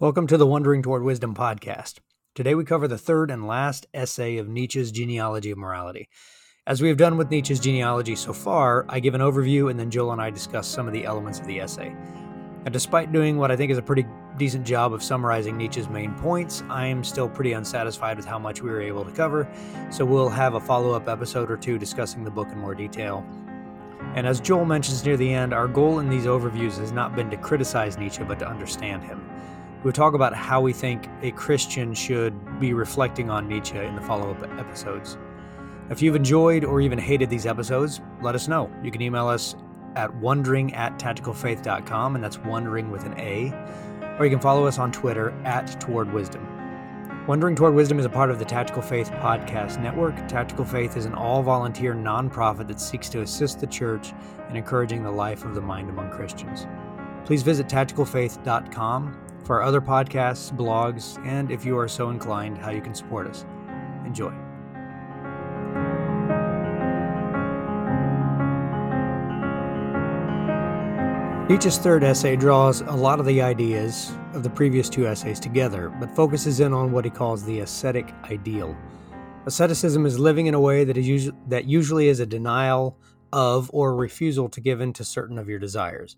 Welcome to the Wandering Toward Wisdom podcast. Today we cover the third and last essay of Nietzsche's Genealogy of Morality. As we have done with Nietzsche's genealogy so far, I give an overview and then Joel and I discuss some of the elements of the essay. And despite doing what I think is a pretty decent job of summarizing Nietzsche's main points, I am still pretty unsatisfied with how much we were able to cover, so we'll have a follow up episode or two discussing the book in more detail. And as Joel mentions near the end, our goal in these overviews has not been to criticize Nietzsche, but to understand him. We'll talk about how we think a Christian should be reflecting on Nietzsche in the follow up episodes. If you've enjoyed or even hated these episodes, let us know. You can email us at wandering at tacticalfaith.com, and that's wandering with an A, or you can follow us on Twitter at Toward Wisdom. Wandering Toward Wisdom is a part of the Tactical Faith Podcast Network. Tactical Faith is an all volunteer nonprofit that seeks to assist the church in encouraging the life of the mind among Christians. Please visit tacticalfaith.com for our other podcasts, blogs, and if you are so inclined, how you can support us. Enjoy. Nietzsche's third essay draws a lot of the ideas of the previous two essays together, but focuses in on what he calls the ascetic ideal. Asceticism is living in a way that is that usually is a denial of or refusal to give in to certain of your desires.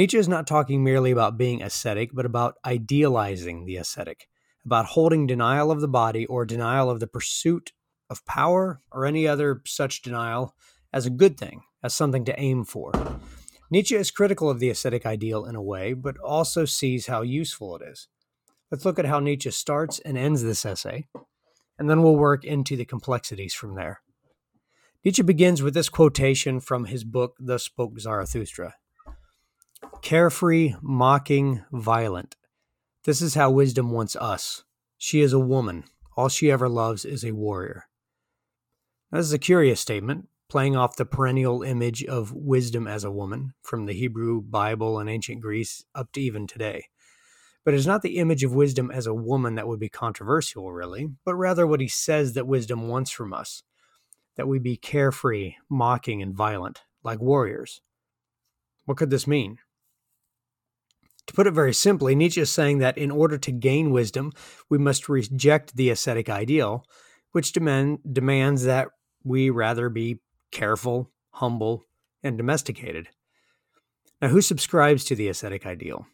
Nietzsche is not talking merely about being ascetic, but about idealizing the ascetic, about holding denial of the body or denial of the pursuit of power or any other such denial as a good thing, as something to aim for. Nietzsche is critical of the ascetic ideal in a way, but also sees how useful it is. Let's look at how Nietzsche starts and ends this essay, and then we'll work into the complexities from there. Nietzsche begins with this quotation from his book, Thus Spoke Zarathustra Carefree, mocking, violent. This is how wisdom wants us. She is a woman. All she ever loves is a warrior. This is a curious statement, playing off the perennial image of wisdom as a woman from the Hebrew Bible and ancient Greece up to even today. But it's not the image of wisdom as a woman that would be controversial, really, but rather what he says that wisdom wants from us that we be carefree, mocking, and violent, like warriors. What could this mean? To put it very simply, Nietzsche is saying that in order to gain wisdom, we must reject the ascetic ideal, which demand, demands that we rather be careful, humble, and domesticated. Now, who subscribes to the ascetic ideal?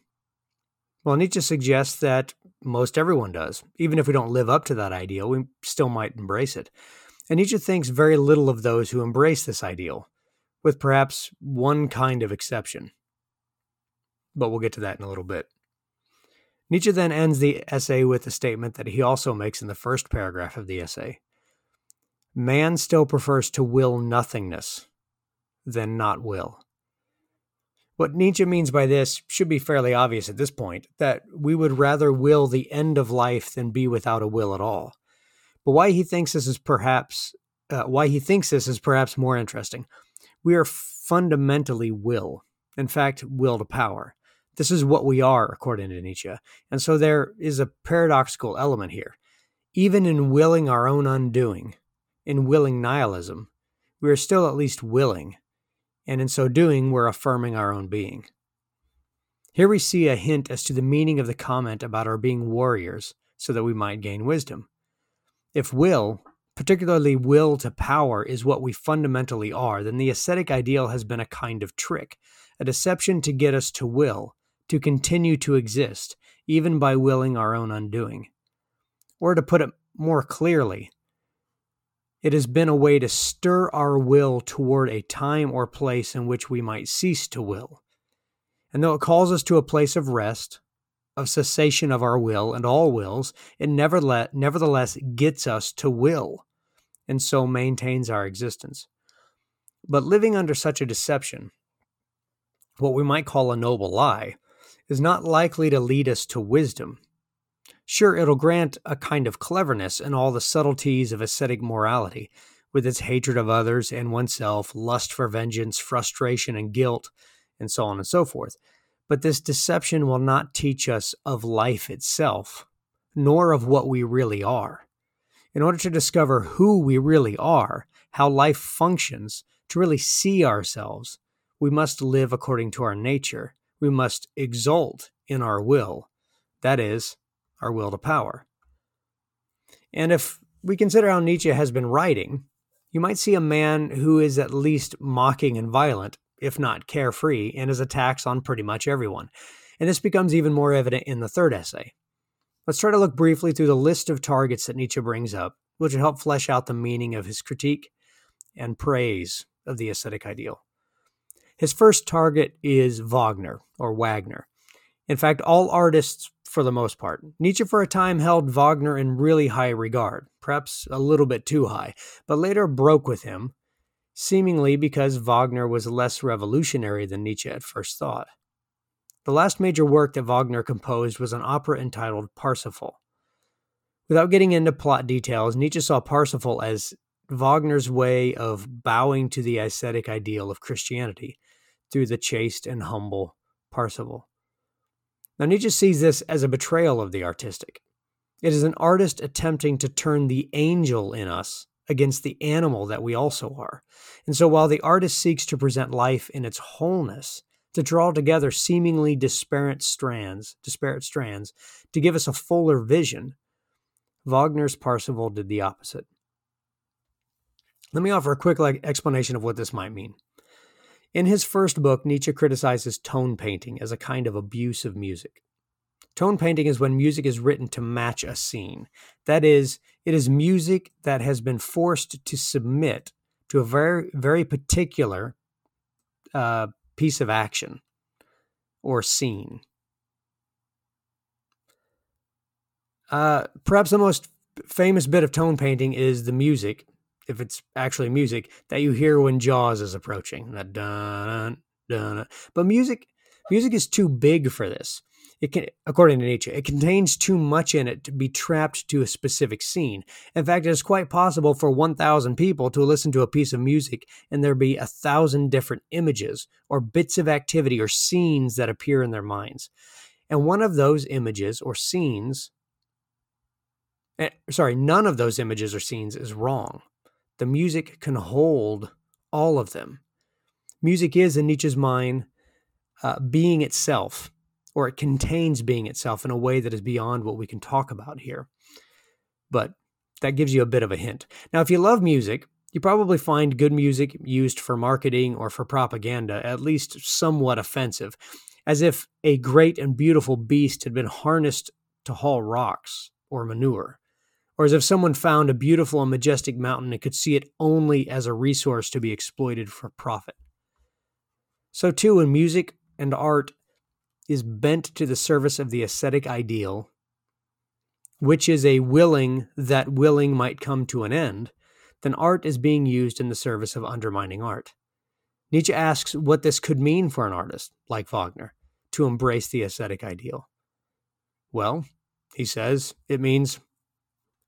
Well, Nietzsche suggests that most everyone does. Even if we don't live up to that ideal, we still might embrace it. And Nietzsche thinks very little of those who embrace this ideal, with perhaps one kind of exception. But we'll get to that in a little bit. Nietzsche then ends the essay with a statement that he also makes in the first paragraph of the essay man still prefers to will nothingness than not will. What Nietzsche means by this should be fairly obvious at this point that we would rather will the end of life than be without a will at all. But why he thinks this is perhaps uh, why he thinks this is perhaps more interesting. We are fundamentally will. In fact, will to power. This is what we are, according to Nietzsche. And so there is a paradoxical element here. Even in willing our own undoing, in willing nihilism, we are still at least willing, and in so doing, we're affirming our own being. Here we see a hint as to the meaning of the comment about our being warriors so that we might gain wisdom. If will, particularly will to power, is what we fundamentally are, then the ascetic ideal has been a kind of trick, a deception to get us to will, to continue to exist, even by willing our own undoing. Or to put it more clearly, it has been a way to stir our will toward a time or place in which we might cease to will. And though it calls us to a place of rest, of cessation of our will and all wills, it nevertheless gets us to will, and so maintains our existence. But living under such a deception, what we might call a noble lie, is not likely to lead us to wisdom, Sure, it'll grant a kind of cleverness in all the subtleties of ascetic morality, with its hatred of others and oneself, lust for vengeance, frustration and guilt, and so on and so forth. But this deception will not teach us of life itself, nor of what we really are. In order to discover who we really are, how life functions, to really see ourselves, we must live according to our nature. We must exult in our will, that is, our will to power. And if we consider how Nietzsche has been writing, you might see a man who is at least mocking and violent, if not carefree, in his attacks on pretty much everyone. And this becomes even more evident in the third essay. Let's try to look briefly through the list of targets that Nietzsche brings up, which will help flesh out the meaning of his critique and praise of the ascetic ideal. His first target is Wagner or Wagner. In fact, all artists for the most part. Nietzsche for a time held Wagner in really high regard, perhaps a little bit too high, but later broke with him, seemingly because Wagner was less revolutionary than Nietzsche at first thought. The last major work that Wagner composed was an opera entitled Parsifal. Without getting into plot details, Nietzsche saw Parsifal as Wagner's way of bowing to the ascetic ideal of Christianity through the chaste and humble Parsifal. Now, Nietzsche sees this as a betrayal of the artistic. It is an artist attempting to turn the angel in us against the animal that we also are. And so, while the artist seeks to present life in its wholeness, to draw together seemingly disparate strands, disparate strands, to give us a fuller vision, Wagner's Parsifal did the opposite. Let me offer a quick explanation of what this might mean. In his first book, Nietzsche criticizes tone painting as a kind of abuse of music. Tone painting is when music is written to match a scene. That is, it is music that has been forced to submit to a very, very particular uh, piece of action or scene. Uh, perhaps the most famous bit of tone painting is the music if it's actually music that you hear when Jaws is approaching. That dun dun. But music music is too big for this. It can, according to Nietzsche, it contains too much in it to be trapped to a specific scene. In fact, it is quite possible for 1,000 people to listen to a piece of music and there be a thousand different images or bits of activity or scenes that appear in their minds. And one of those images or scenes, eh, sorry, none of those images or scenes is wrong the music can hold all of them. Music is, in Nietzsche's mind, uh, being itself, or it contains being itself in a way that is beyond what we can talk about here. But that gives you a bit of a hint. Now, if you love music, you probably find good music used for marketing or for propaganda at least somewhat offensive, as if a great and beautiful beast had been harnessed to haul rocks or manure or as if someone found a beautiful and majestic mountain and could see it only as a resource to be exploited for profit. So, too, when music and art is bent to the service of the ascetic ideal, which is a willing that willing might come to an end, then art is being used in the service of undermining art. Nietzsche asks what this could mean for an artist like Wagner to embrace the ascetic ideal. Well, he says, it means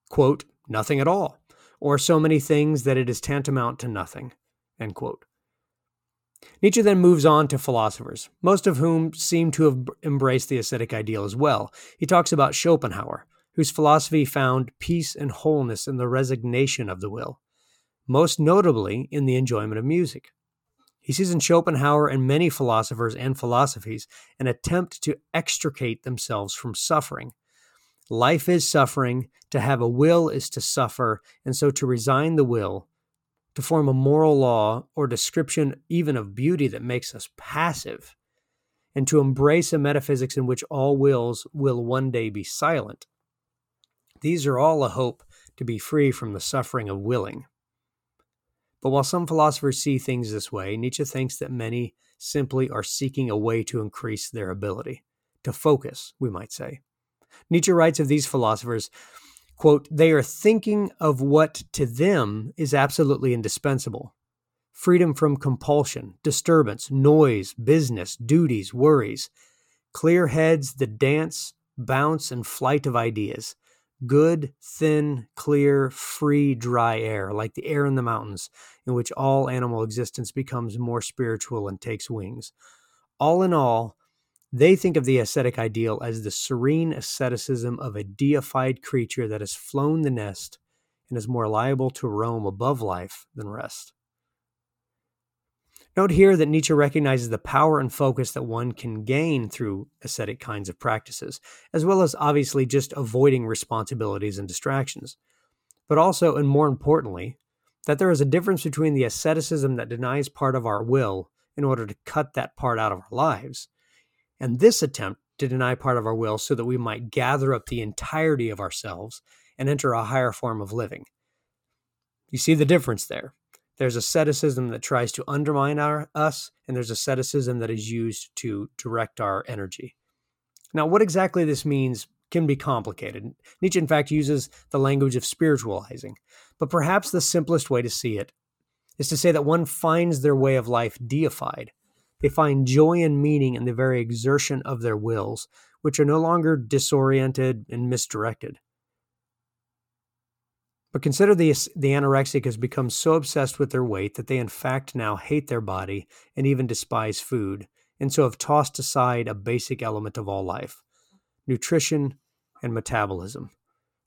quote, nothing at all, or so many things that it is tantamount to nothing, end quote. Nietzsche then moves on to philosophers, most of whom seem to have embraced the ascetic ideal as well. He talks about Schopenhauer, whose philosophy found peace and wholeness in the resignation of the will, most notably in the enjoyment of music. He sees in Schopenhauer and many philosophers and philosophies an attempt to extricate themselves from suffering Life is suffering. To have a will is to suffer. And so to resign the will, to form a moral law or description even of beauty that makes us passive, and to embrace a metaphysics in which all wills will one day be silent. These are all a hope to be free from the suffering of willing. But while some philosophers see things this way, Nietzsche thinks that many simply are seeking a way to increase their ability, to focus, we might say. Nietzsche writes of these philosophers, quote, they are thinking of what to them is absolutely indispensable. Freedom from compulsion, disturbance, noise, business, duties, worries, clear heads, the dance, bounce, and flight of ideas, good, thin, clear, free, dry air, like the air in the mountains, in which all animal existence becomes more spiritual and takes wings. All in all, they think of the ascetic ideal as the serene asceticism of a deified creature that has flown the nest and is more liable to roam above life than rest. Note here that Nietzsche recognizes the power and focus that one can gain through ascetic kinds of practices, as well as obviously just avoiding responsibilities and distractions. But also, and more importantly, that there is a difference between the asceticism that denies part of our will in order to cut that part out of our lives, and this attempt to deny part of our will so that we might gather up the entirety of ourselves and enter a higher form of living. You see the difference there. There's asceticism that tries to undermine our, us, and there's asceticism that is used to direct our energy. Now, what exactly this means can be complicated. Nietzsche, in fact, uses the language of spiritualizing, but perhaps the simplest way to see it is to say that one finds their way of life deified. They find joy and meaning in the very exertion of their wills, which are no longer disoriented and misdirected. But consider the, the anorexic has become so obsessed with their weight that they in fact now hate their body and even despise food, and so have tossed aside a basic element of all life nutrition and metabolism.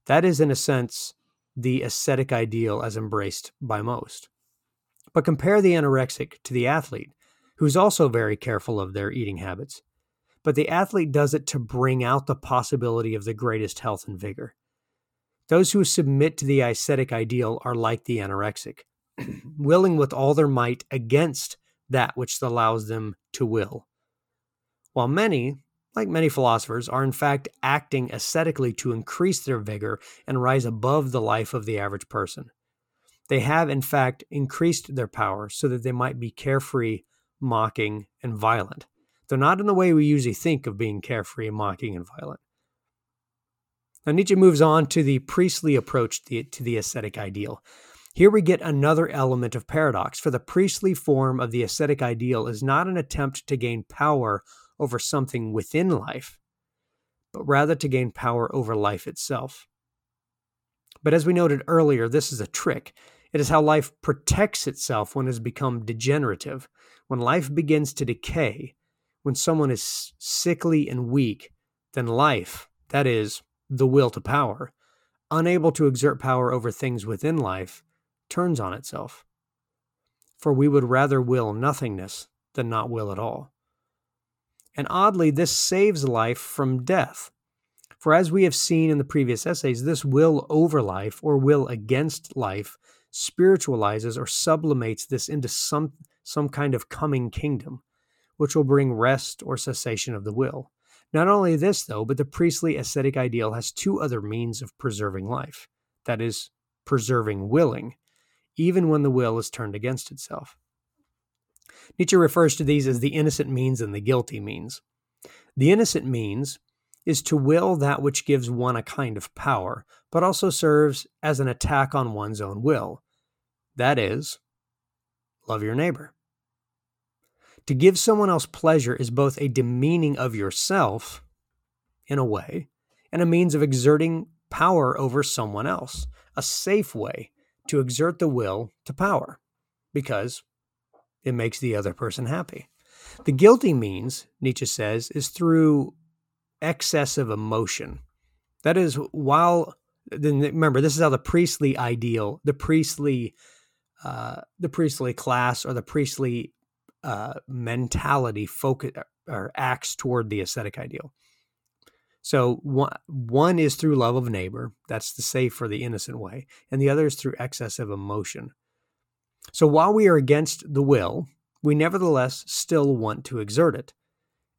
That is, in a sense, the ascetic ideal as embraced by most. But compare the anorexic to the athlete, who's also very careful of their eating habits. But the athlete does it to bring out the possibility of the greatest health and vigor. Those who submit to the ascetic ideal are like the anorexic, willing with all their might against that which allows them to will. While many, like many philosophers, are in fact acting ascetically to increase their vigor and rise above the life of the average person. They have, in fact, increased their power so that they might be carefree, mocking, and violent, though not in the way we usually think of being carefree, mocking, and violent. Now, Nietzsche moves on to the priestly approach to the ascetic ideal. Here we get another element of paradox, for the priestly form of the ascetic ideal is not an attempt to gain power over something within life, but rather to gain power over life itself. But as we noted earlier, this is a trick. It is how life protects itself when it has become degenerative, when life begins to decay, when someone is sickly and weak, then life, that is, the will to power, unable to exert power over things within life, turns on itself. For we would rather will nothingness than not will at all. And oddly, this saves life from death. For as we have seen in the previous essays, this will over life or will against life spiritualizes or sublimates this into some, some kind of coming kingdom, which will bring rest or cessation of the will. Not only this, though, but the priestly ascetic ideal has two other means of preserving life that is, preserving willing, even when the will is turned against itself. Nietzsche refers to these as the innocent means and the guilty means. The innocent means is to will that which gives one a kind of power, but also serves as an attack on one's own will. That is, love your neighbor. To give someone else pleasure is both a demeaning of yourself, in a way, and a means of exerting power over someone else, a safe way to exert the will to power, because it makes the other person happy. The guilty means, Nietzsche says, is through excessive emotion. That is, while remember, this is how the priestly ideal, the priestly, uh, the priestly class or the priestly uh, mentality focus or acts toward the ascetic ideal. So one, one is through love of neighbor, that's the safe or the innocent way, and the other is through excessive emotion. So while we are against the will, we nevertheless still want to exert it.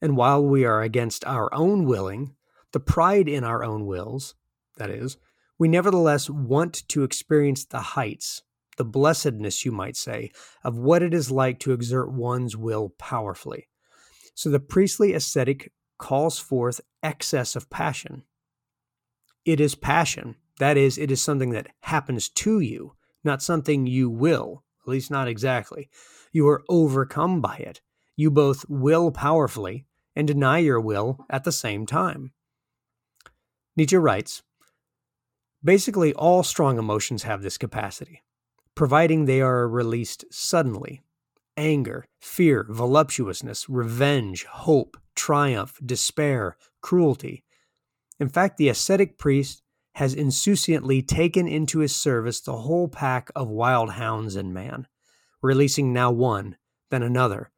And while we are against our own willing, the pride in our own wills, that is, we nevertheless want to experience the heights the blessedness, you might say, of what it is like to exert one's will powerfully. So the priestly ascetic calls forth excess of passion. It is passion. That is, it is something that happens to you, not something you will, at least not exactly. You are overcome by it. You both will powerfully and deny your will at the same time. Nietzsche writes Basically, all strong emotions have this capacity providing they are released suddenly. Anger, fear, voluptuousness, revenge, hope, triumph, despair, cruelty. In fact, the ascetic priest has insouciantly taken into his service the whole pack of wild hounds in man, releasing now one, then another,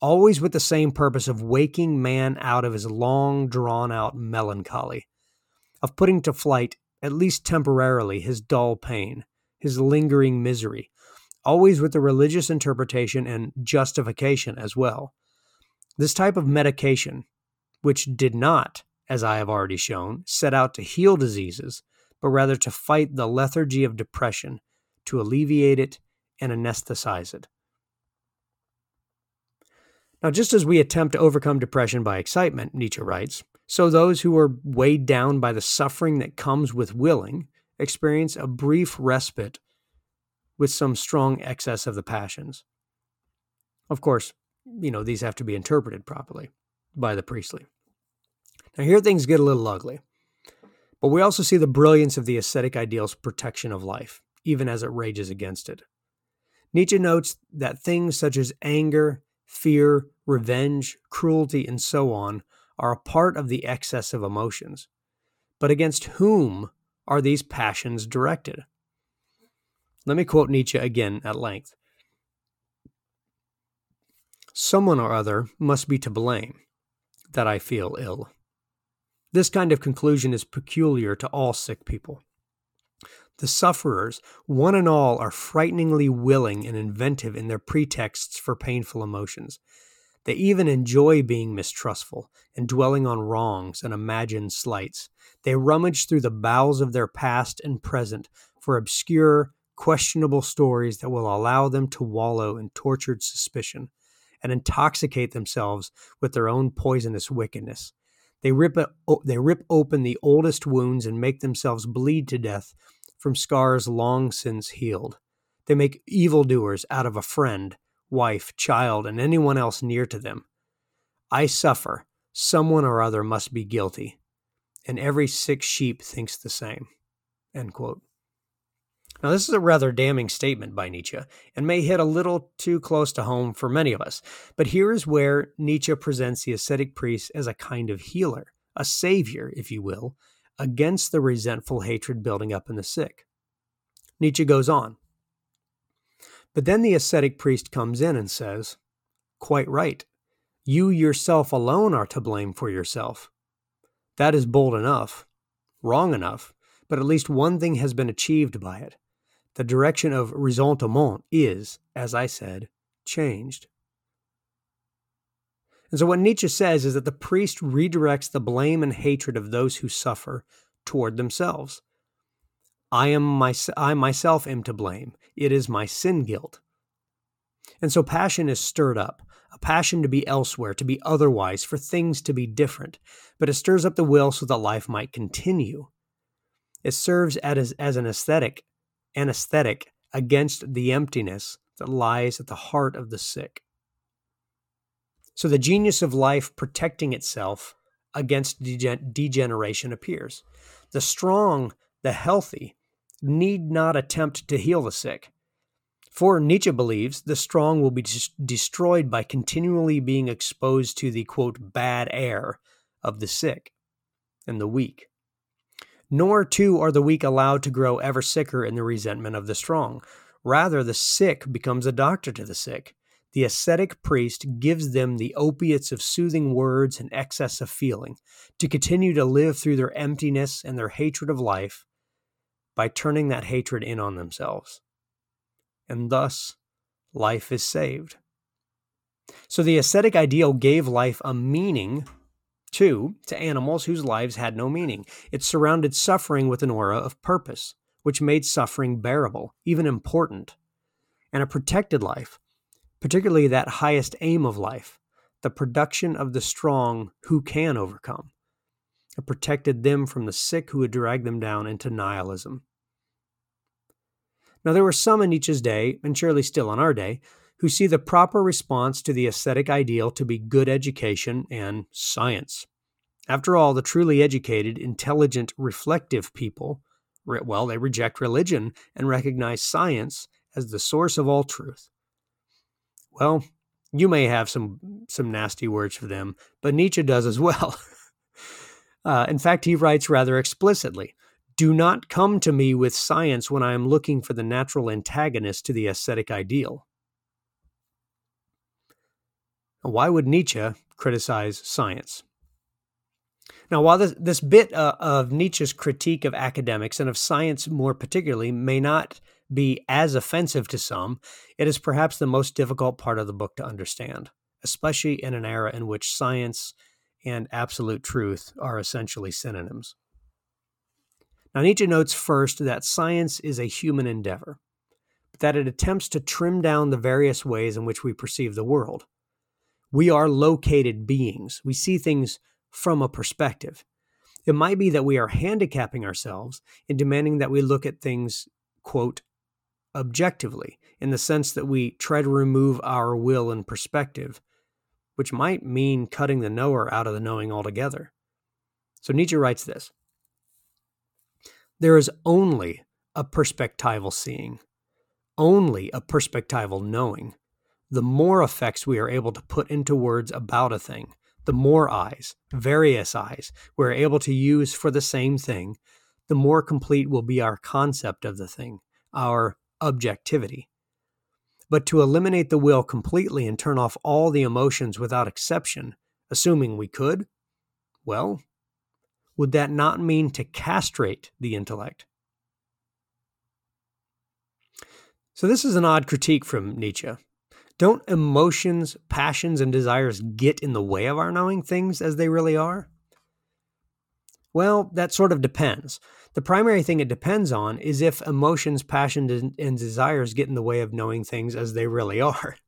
always with the same purpose of waking man out of his long drawn out melancholy, of putting to flight, at least temporarily, his dull pain, his lingering misery, always with a religious interpretation and justification as well. This type of medication, which did not, as I have already shown, set out to heal diseases, but rather to fight the lethargy of depression, to alleviate it and anesthetize it. Now, just as we attempt to overcome depression by excitement, Nietzsche writes, so those who are weighed down by the suffering that comes with willing experience a brief respite with some strong excess of the passions. Of course, you know, these have to be interpreted properly by the priestly. Now, here things get a little ugly. But we also see the brilliance of the ascetic ideal's protection of life, even as it rages against it. Nietzsche notes that things such as anger, fear, revenge, cruelty, and so on are a part of the excess of emotions. But against whom are these passions directed? Let me quote Nietzsche again at length. Someone or other must be to blame that I feel ill. This kind of conclusion is peculiar to all sick people. The sufferers, one and all, are frighteningly willing and inventive in their pretexts for painful emotions. They even enjoy being mistrustful and dwelling on wrongs and imagined slights. They rummage through the bowels of their past and present for obscure, questionable stories that will allow them to wallow in tortured suspicion and intoxicate themselves with their own poisonous wickedness. They rip, they rip open the oldest wounds and make themselves bleed to death from scars long since healed. They make evildoers out of a friend, wife, child, and anyone else near to them. I suffer. Someone or other must be guilty. And every sick sheep thinks the same. Now, this is a rather damning statement by Nietzsche and may hit a little too close to home for many of us. But here is where Nietzsche presents the ascetic priest as a kind of healer, a savior, if you will, against the resentful hatred building up in the sick. Nietzsche goes on. But then the ascetic priest comes in and says, Quite right. You yourself alone are to blame for yourself. That is bold enough, wrong enough, but at least one thing has been achieved by it. The direction of ressentiment is, as I said, changed. And so, what Nietzsche says is that the priest redirects the blame and hatred of those who suffer toward themselves. I am my, I myself am to blame. It is my sin guilt. And so passion is stirred up, a passion to be elsewhere, to be otherwise, for things to be different. But it stirs up the will so that life might continue. It serves as, as an aesthetic, anesthetic against the emptiness that lies at the heart of the sick. So the genius of life protecting itself against degen- degeneration appears. The strong, the healthy, need not attempt to heal the sick. For Nietzsche believes the strong will be des- destroyed by continually being exposed to the quote bad air of the sick and the weak. Nor, too, are the weak allowed to grow ever sicker in the resentment of the strong. Rather, the sick becomes a doctor to the sick, the ascetic priest gives them the opiates of soothing words and excess of feeling to continue to live through their emptiness and their hatred of life by turning that hatred in on themselves. And thus, life is saved. So the ascetic ideal gave life a meaning, too, to animals whose lives had no meaning. It surrounded suffering with an aura of purpose, which made suffering bearable, even important. And it protected life particularly that highest aim of life, the production of the strong who can overcome. It protected them from the sick who would drag them down into nihilism. Now, there were some in Nietzsche's day, and surely still in our day, who see the proper response to the ascetic ideal to be good education and science. After all, the truly educated, intelligent, reflective people, well, they reject religion and recognize science as the source of all truth. Well, you may have some some nasty words for them, but Nietzsche does as well. uh, in fact, he writes rather explicitly Do not come to me with science when I am looking for the natural antagonist to the ascetic ideal. Why would Nietzsche criticize science? Now, while this, this bit uh, of Nietzsche's critique of academics and of science more particularly may not be as offensive to some, it is perhaps the most difficult part of the book to understand, especially in an era in which science and absolute truth are essentially synonyms. Now, Nietzsche notes first that science is a human endeavor, but that it attempts to trim down the various ways in which we perceive the world. We are located beings. We see things from a perspective. It might be that we are handicapping ourselves in demanding that we look at things, quote, objectively, in the sense that we try to remove our will and perspective, which might mean cutting the knower out of the knowing altogether. So Nietzsche writes this There is only a perspectival seeing, only a perspectival knowing. The more effects we are able to put into words about a thing, the more eyes, various eyes, we're able to use for the same thing, the more complete will be our concept of the thing, our objectivity. But to eliminate the will completely and turn off all the emotions without exception, assuming we could, well, would that not mean to castrate the intellect? So, this is an odd critique from Nietzsche. Don't emotions, passions, and desires get in the way of our knowing things as they really are? Well, that sort of depends. The primary thing it depends on is if emotions, passions, and desires get in the way of knowing things as they really are.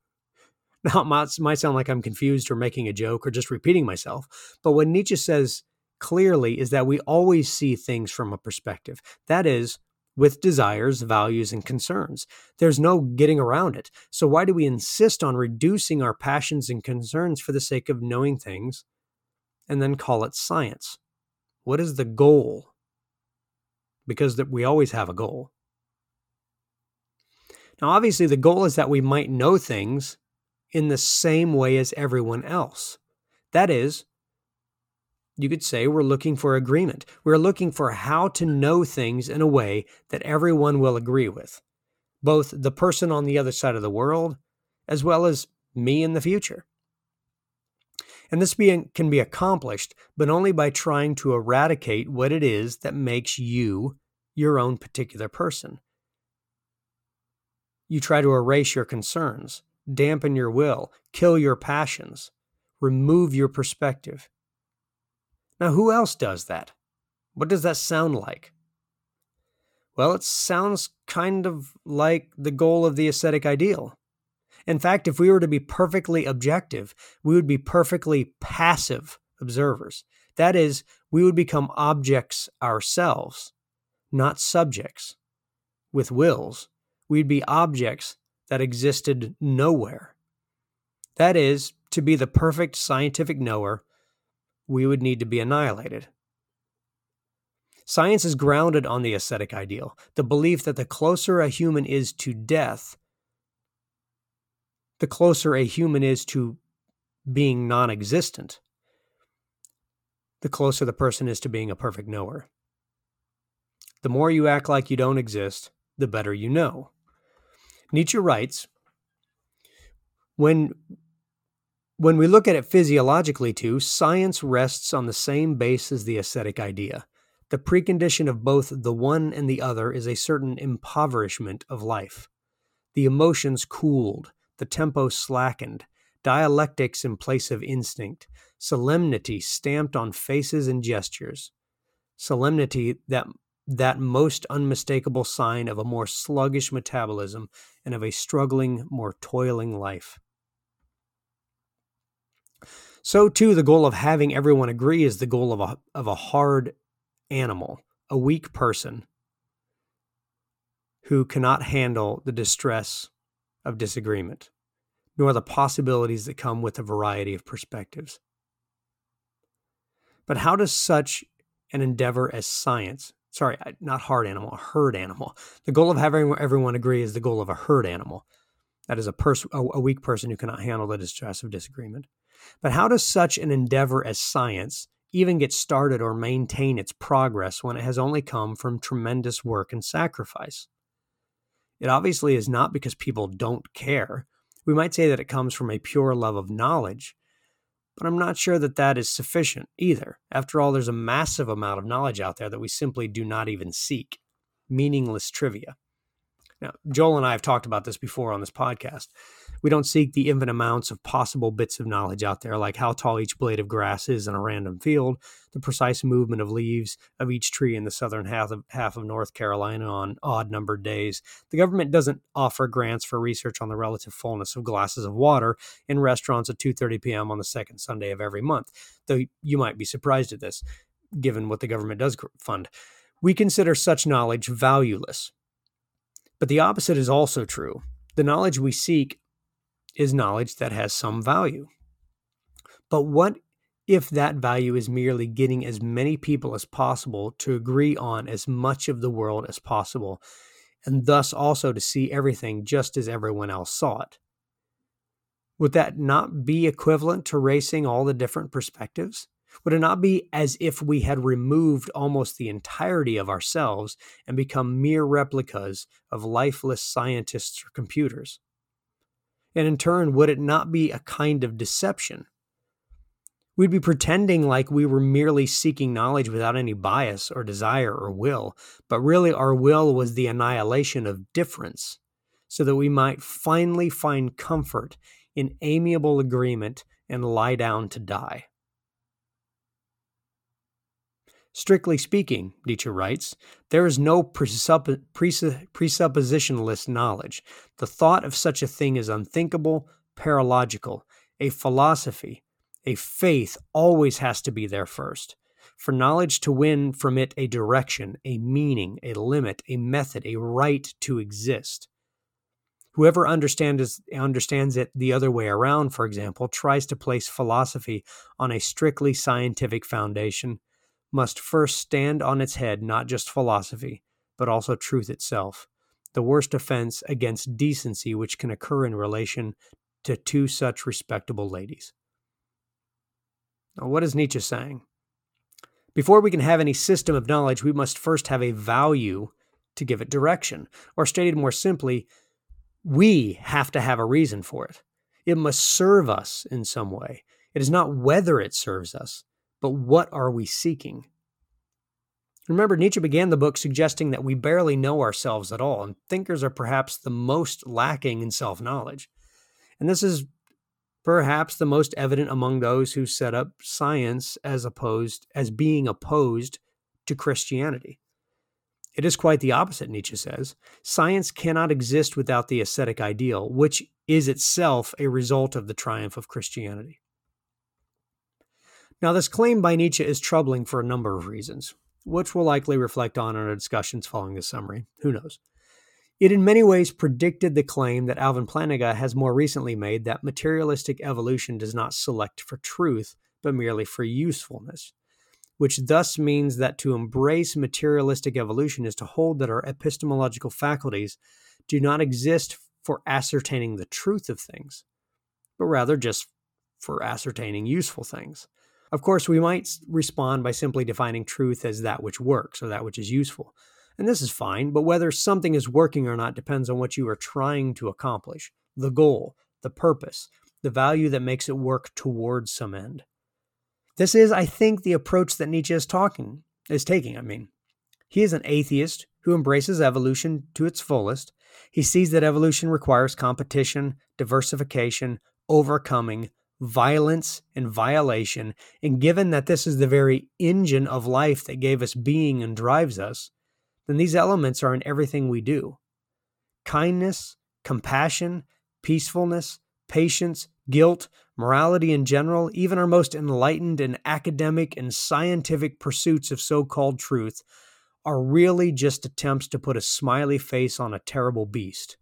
Now, it might, might sound like I'm confused or making a joke or just repeating myself, but what Nietzsche says clearly is that we always see things from a perspective. That is, with desires, values, and concerns. There's no getting around it. So, why do we insist on reducing our passions and concerns for the sake of knowing things and then call it science? What is the goal? Because that we always have a goal. Now, obviously, the goal is that we might know things in the same way as everyone else. That is, you could say we're looking for agreement. We're looking for how to know things in a way that everyone will agree with, both the person on the other side of the world as well as me in the future. And this being, can be accomplished, but only by trying to eradicate what it is that makes you your own particular person. You try to erase your concerns, dampen your will, kill your passions, remove your perspective. Now, who else does that? What does that sound like? Well, it sounds kind of like the goal of the ascetic ideal. In fact, if we were to be perfectly objective, we would be perfectly passive observers. That is, we would become objects ourselves, not subjects. With wills, we'd be objects that existed nowhere. That is, to be the perfect scientific knower, we would need to be annihilated. Science is grounded on the ascetic ideal, the belief that the closer a human is to death, the closer a human is to being non existent, the closer the person is to being a perfect knower. The more you act like you don't exist, the better you know. Nietzsche writes when, when we look at it physiologically, too, science rests on the same base as the ascetic idea. The precondition of both the one and the other is a certain impoverishment of life. The emotions cooled, the tempo slackened, dialectics in place of instinct, solemnity stamped on faces and gestures, solemnity that that most unmistakable sign of a more sluggish metabolism and of a struggling, more toiling life. So, too, the goal of having everyone agree is the goal of a, of a hard animal, a weak person who cannot handle the distress of disagreement, nor the possibilities that come with a variety of perspectives. But how does such an endeavor as science, sorry, not hard animal, a herd animal, the goal of having everyone agree is the goal of a herd animal. That is a, pers- a weak person who cannot handle the distress of disagreement. But how does such an endeavor as science even get started or maintain its progress when it has only come from tremendous work and sacrifice? It obviously is not because people don't care We might say that it comes from a pure love of knowledge, but I'm not sure that that is sufficient either. After all, there's a massive amount of knowledge out there that we simply do not even seek meaningless trivia. Now, Joel and I have talked about this before on this podcast. We don't seek the infinite amounts of possible bits of knowledge out there, like how tall each blade of grass is in a random field, the precise movement of leaves of each tree in the southern half of, half of North Carolina on odd numbered days. The government doesn't offer grants for research on the relative fullness of glasses of water in restaurants at 2:30 p.m. on the second Sunday of every month. Though you might be surprised at this, given what the government does fund. We consider such knowledge valueless. But the opposite is also true. The knowledge we seek is knowledge that has some value. But what if that value is merely getting as many people as possible to agree on as much of the world as possible, and thus also to see everything just as everyone else saw it? Would that not be equivalent to racing all the different perspectives? Would it not be as if we had removed almost the entirety of ourselves and become mere replicas of lifeless scientists or computers? And in turn, would it not be a kind of deception? We'd be pretending like we were merely seeking knowledge without any bias or desire or will, but really our will was the annihilation of difference, so that we might finally find comfort in amiable agreement and lie down to die. Strictly speaking, Nietzsche writes, there is no presupp- presu- presuppositionless knowledge. The thought of such a thing is unthinkable, paralogical. A philosophy, a faith always has to be there first. For knowledge to win from it a direction, a meaning, a limit, a method, a right to exist. Whoever understands, understands it the other way around, for example, tries to place philosophy on a strictly scientific foundation must first stand on its head not just philosophy, but also truth itself, the worst offense against decency which can occur in relation to two such respectable ladies. Now, what is Nietzsche saying? Before we can have any system of knowledge, we must first have a value to give it direction. Or stated more simply, we have to have a reason for it. It must serve us in some way. It is not whether it serves us, but what are we seeking? Remember, Nietzsche began the book suggesting that we barely know ourselves at all, and thinkers are perhaps the most lacking in self knowledge. And this is perhaps the most evident among those who set up science as opposed as being opposed to Christianity. It is quite the opposite, Nietzsche says. Science cannot exist without the ascetic ideal, which is itself a result of the triumph of Christianity. Now, this claim by Nietzsche is troubling for a number of reasons, which we'll likely reflect on in our discussions following this summary. Who knows? It in many ways predicted the claim that Alvin Plantinga has more recently made that materialistic evolution does not select for truth, but merely for usefulness, which thus means that to embrace materialistic evolution is to hold that our epistemological faculties do not exist for ascertaining the truth of things, but rather just for ascertaining useful things. Of course, we might respond by simply defining truth as that which works or that which is useful. And this is fine, but whether something is working or not depends on what you are trying to accomplish the goal, the purpose, the value that makes it work towards some end. This is, I think, the approach that Nietzsche is talking is taking. I mean, he is an atheist who embraces evolution to its fullest. He sees that evolution requires competition, diversification, overcoming, violence and violation, and given that this is the very engine of life that gave us being and drives us, then these elements are in everything we do. Kindness, compassion, peacefulness, patience, guilt, morality in general, even our most enlightened and academic and scientific pursuits of so called truth, are really just attempts to put a smiley face on a terrible beast,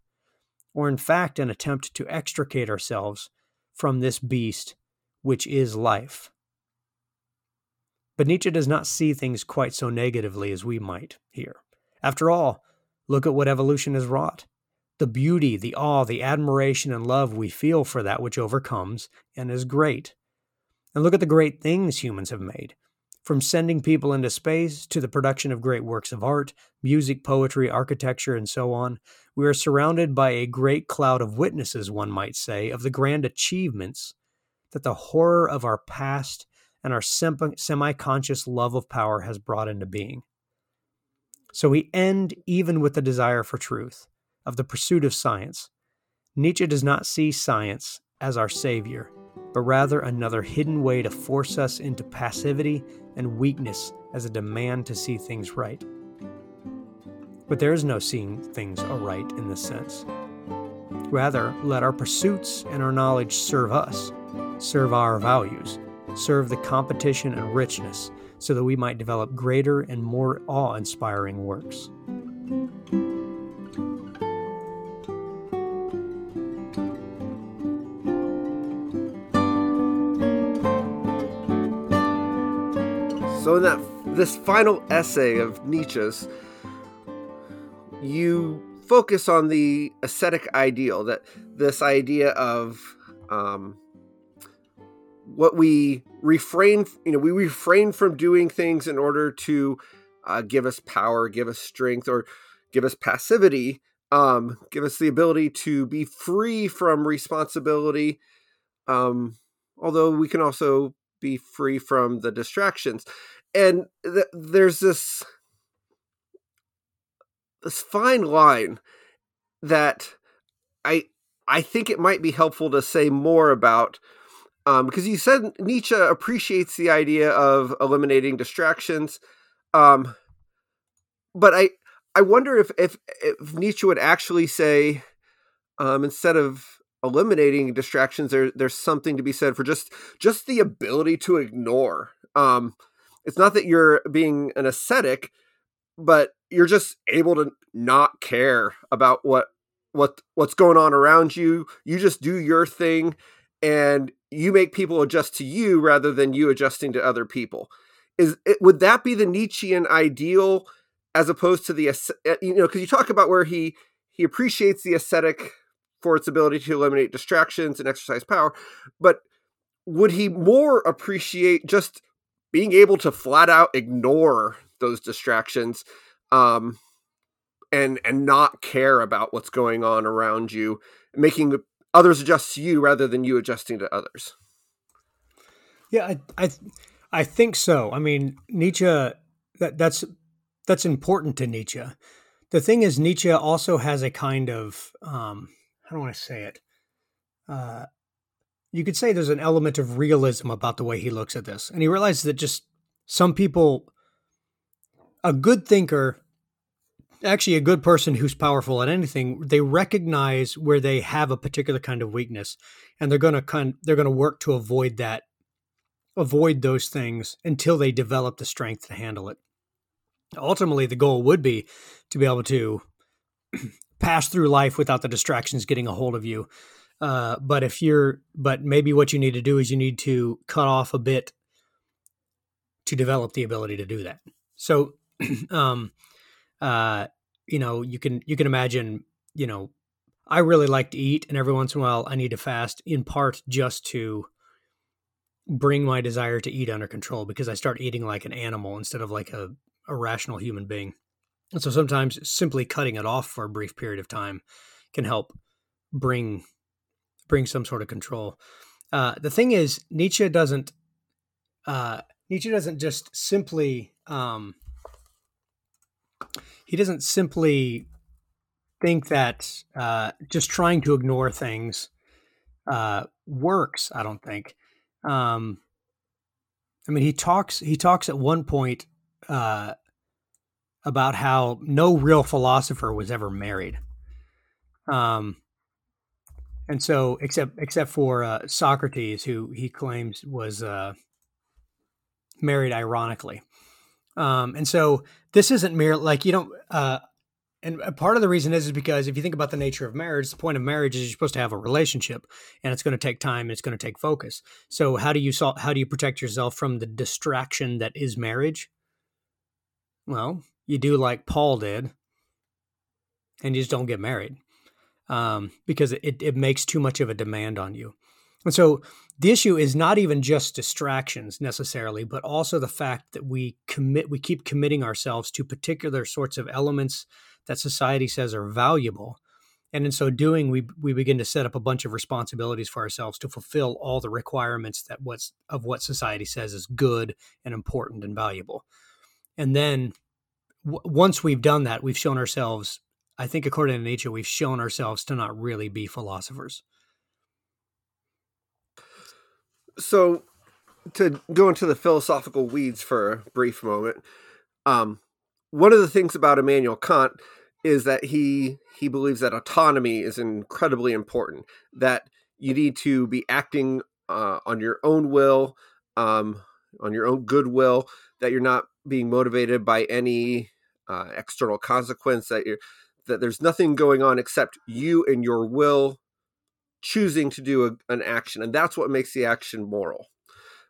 or in fact, an attempt to extricate ourselves from this beast, which is life. But Nietzsche does not see things quite so negatively as we might here. After all, look at what evolution has wrought. The beauty, the awe, the admiration, and love we feel for that which overcomes and is great. And look at the great things humans have made. From sending people into space to the production of great works of art, music, poetry, architecture, and so on, we are surrounded by a great cloud of witnesses, one might say, of the grand achievements that the horror of our past and our semi conscious love of power has brought into being. So we end even with the desire for truth, of the pursuit of science. Nietzsche does not see science as our savior, but rather another hidden way to force us into passivity and weakness as a demand to see things right. But there is no seeing things aright in this sense. Rather, let our pursuits and our knowledge serve us, serve our values, serve the competition and richness so that we might develop greater and more awe inspiring works. So, in that this final essay of Nietzsche's, you focus on the ascetic ideal that this idea of um, what we refrain you know we refrain from doing things in order to uh, give us power give us strength or give us passivity um, give us the ability to be free from responsibility um, although we can also be free from the distractions and th- there's this this fine line that i i think it might be helpful to say more about um, because you said Nietzsche appreciates the idea of eliminating distractions, um, but I I wonder if if, if Nietzsche would actually say um, instead of eliminating distractions, there there's something to be said for just just the ability to ignore. Um, it's not that you're being an ascetic, but you're just able to not care about what what what's going on around you. You just do your thing and you make people adjust to you rather than you adjusting to other people. Is it, would that be the Nietzschean ideal as opposed to the uh, you know because you talk about where he he appreciates the ascetic for its ability to eliminate distractions and exercise power, but would he more appreciate just being able to flat out ignore those distractions um, and and not care about what's going on around you, making others adjust to you rather than you adjusting to others. Yeah, I I, I think so. I mean, Nietzsche that that's that's important to Nietzsche. The thing is, Nietzsche also has a kind of um, how do I say it? Uh, you could say there's an element of realism about the way he looks at this, and he realizes that just some people, a good thinker actually a good person who's powerful at anything they recognize where they have a particular kind of weakness and they're going to kind they're going to work to avoid that avoid those things until they develop the strength to handle it. Ultimately the goal would be to be able to pass through life without the distractions getting a hold of you uh, but if you're but maybe what you need to do is you need to cut off a bit to develop the ability to do that so um uh, you know, you can you can imagine, you know, I really like to eat, and every once in a while I need to fast, in part just to bring my desire to eat under control because I start eating like an animal instead of like a, a rational human being. And so sometimes simply cutting it off for a brief period of time can help bring bring some sort of control. Uh, the thing is, Nietzsche doesn't uh, Nietzsche doesn't just simply um, he doesn't simply think that uh, just trying to ignore things uh, works. I don't think. Um, I mean, he talks. He talks at one point uh, about how no real philosopher was ever married. Um, and so, except except for uh, Socrates, who he claims was uh, married ironically. Um, and so this isn't mere like you don't. Uh, and part of the reason is is because if you think about the nature of marriage, the point of marriage is you're supposed to have a relationship, and it's going to take time and it's going to take focus. So how do you solve? How do you protect yourself from the distraction that is marriage? Well, you do like Paul did, and you just don't get married um, because it, it makes too much of a demand on you. And so the issue is not even just distractions necessarily, but also the fact that we commit, we keep committing ourselves to particular sorts of elements that society says are valuable. And in so doing, we, we begin to set up a bunch of responsibilities for ourselves to fulfill all the requirements that what's of what society says is good and important and valuable. And then w- once we've done that, we've shown ourselves, I think, according to Nietzsche, we've shown ourselves to not really be philosophers. so to go into the philosophical weeds for a brief moment um, one of the things about immanuel kant is that he he believes that autonomy is incredibly important that you need to be acting uh, on your own will um, on your own goodwill that you're not being motivated by any uh, external consequence that you're that there's nothing going on except you and your will choosing to do a, an action, and that's what makes the action moral.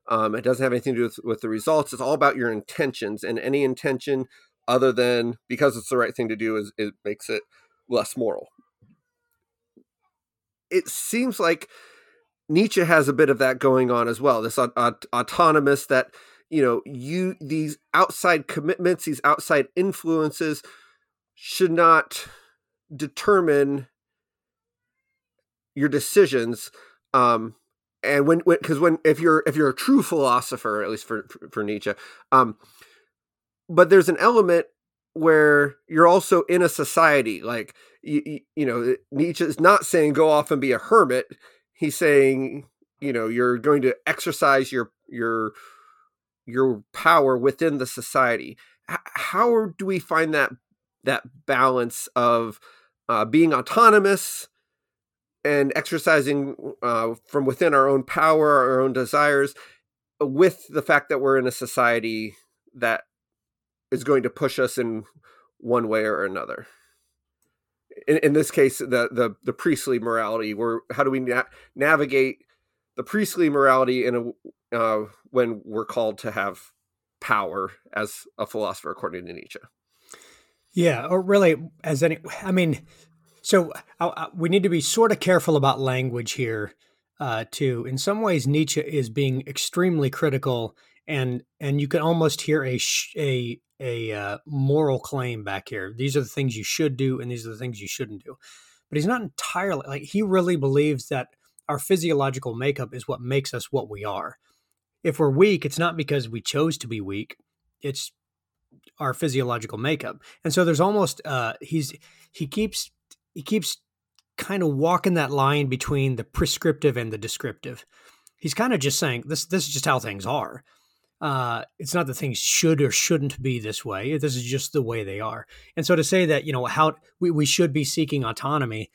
Um, it doesn't have anything to do with, with the results. It's all about your intentions, and any intention other than because it's the right thing to do is it makes it less moral. It seems like Nietzsche has a bit of that going on as well. This aut- autonomous that you know you these outside commitments, these outside influences should not determine your decisions um and when because when, when, if you're if you're a true philosopher at least for for nietzsche um but there's an element where you're also in a society like you, you know nietzsche is not saying go off and be a hermit. He's saying you know you're going to exercise your your your power within the society. How do we find that that balance of uh, being autonomous and exercising uh, from within our own power, our own desires, with the fact that we're in a society that is going to push us in one way or another. In, in this case, the, the the priestly morality. Where how do we na- navigate the priestly morality in a uh, when we're called to have power as a philosopher, according to Nietzsche? Yeah, or really, as any, I mean, so uh, uh, we need to be sort of careful about language here, uh, too. In some ways, Nietzsche is being extremely critical, and and you can almost hear a sh- a a uh, moral claim back here. These are the things you should do, and these are the things you shouldn't do. But he's not entirely like he really believes that our physiological makeup is what makes us what we are. If we're weak, it's not because we chose to be weak. It's our physiological makeup. And so there's almost uh he's he keeps he keeps kind of walking that line between the prescriptive and the descriptive. He's kind of just saying this this is just how things are. Uh, it's not that things should or shouldn't be this way. This is just the way they are. And so to say that, you know, how we, we should be seeking autonomy,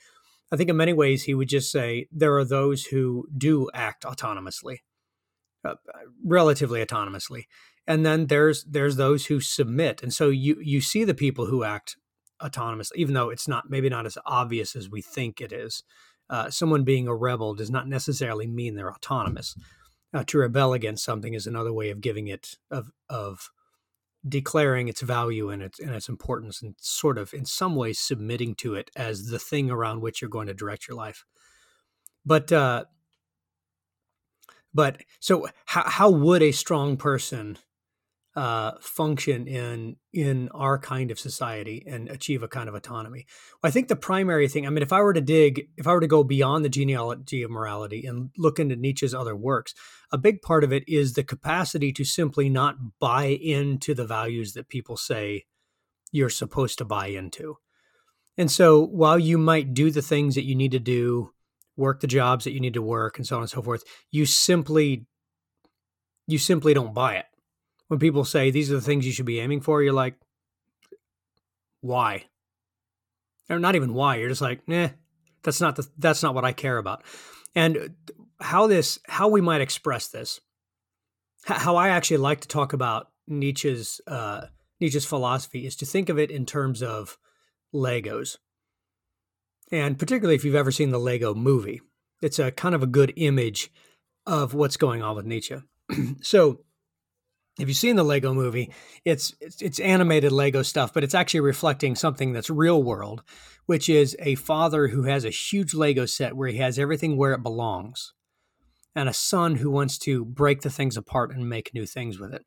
I think in many ways he would just say there are those who do act autonomously, uh, relatively autonomously. And then there's there's those who submit. And so you you see the people who act autonomously even though it's not maybe not as obvious as we think it is. Uh, someone being a rebel does not necessarily mean they're autonomous. Uh, to rebel against something is another way of giving it of of declaring its value and its and its importance, and sort of in some ways submitting to it as the thing around which you're going to direct your life. But uh, but so how how would a strong person uh, function in in our kind of society and achieve a kind of autonomy. I think the primary thing. I mean, if I were to dig, if I were to go beyond the genealogy of morality and look into Nietzsche's other works, a big part of it is the capacity to simply not buy into the values that people say you're supposed to buy into. And so, while you might do the things that you need to do, work the jobs that you need to work, and so on and so forth, you simply you simply don't buy it when people say these are the things you should be aiming for, you're like, why? Or not even why. You're just like, eh, that's not the that's not what I care about. And how this how we might express this, how I actually like to talk about Nietzsche's uh, Nietzsche's philosophy is to think of it in terms of Legos. And particularly if you've ever seen the Lego movie, it's a kind of a good image of what's going on with Nietzsche. so if you've seen the Lego movie, it's, it's, it's animated Lego stuff, but it's actually reflecting something that's real world, which is a father who has a huge Lego set where he has everything where it belongs. and a son who wants to break the things apart and make new things with it.